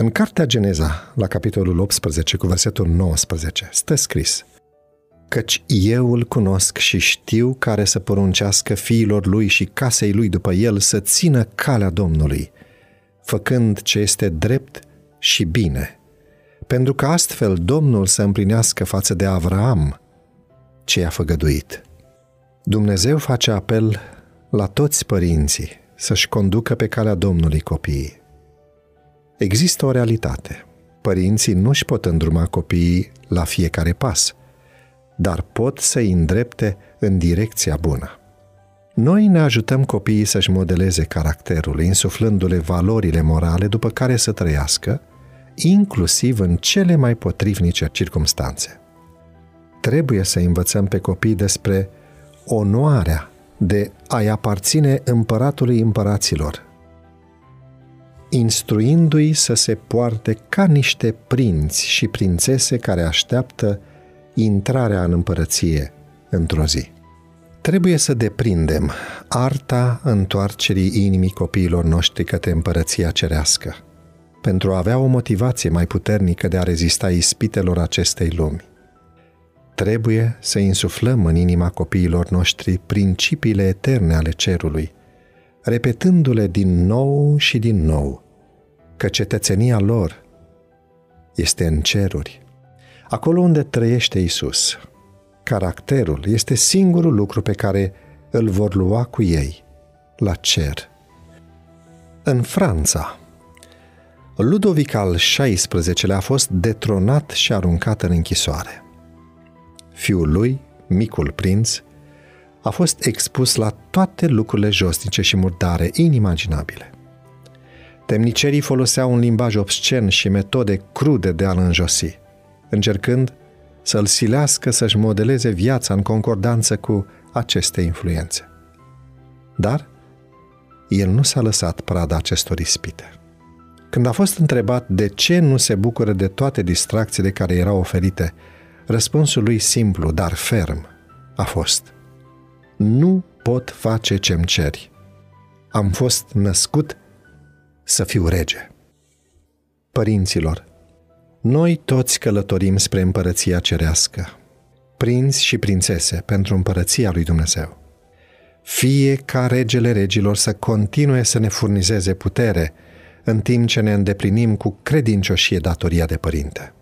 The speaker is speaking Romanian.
În cartea Geneza, la capitolul 18 cu versetul 19, stă scris Căci eu îl cunosc și știu care să poruncească fiilor lui și casei lui după el să țină calea Domnului, făcând ce este drept și bine, pentru că astfel Domnul să împlinească față de Avraam ce i-a făgăduit. Dumnezeu face apel la toți părinții să-și conducă pe calea Domnului copiii. Există o realitate. Părinții nu își pot îndruma copiii la fiecare pas, dar pot să-i îndrepte în direcția bună. Noi ne ajutăm copiii să-și modeleze caracterul, insuflându-le valorile morale după care să trăiască, inclusiv în cele mai potrivnice circumstanțe. Trebuie să învățăm pe copii despre onoarea de a-i aparține împăratului împăraților, instruindu-i să se poarte ca niște prinți și prințese care așteaptă intrarea în împărăție într-o zi. Trebuie să deprindem arta întoarcerii inimii copiilor noștri către împărăția cerească, pentru a avea o motivație mai puternică de a rezista ispitelor acestei lumi. Trebuie să insuflăm în inima copiilor noștri principiile eterne ale cerului, repetându-le din nou și din nou că cetățenia lor este în ceruri, acolo unde trăiește Isus. Caracterul este singurul lucru pe care îl vor lua cu ei la cer. În Franța, Ludovic al XVI-lea a fost detronat și aruncat în închisoare. Fiul lui, micul prinț, a fost expus la toate lucrurile josnice și murdare inimaginabile. Temnicerii foloseau un limbaj obscen și metode crude de a-l înjosi, încercând să-l silească să-și modeleze viața în concordanță cu aceste influențe. Dar el nu s-a lăsat prada acestor ispite. Când a fost întrebat de ce nu se bucură de toate distracțiile care erau oferite, răspunsul lui simplu, dar ferm, a fost Nu pot face ce-mi ceri. Am fost născut să fiu rege. Părinților, noi toți călătorim spre împărăția cerească, prinți și prințese pentru împărăția lui Dumnezeu. Fie ca regele regilor să continue să ne furnizeze putere, în timp ce ne îndeplinim cu credincioșie datoria de părinte.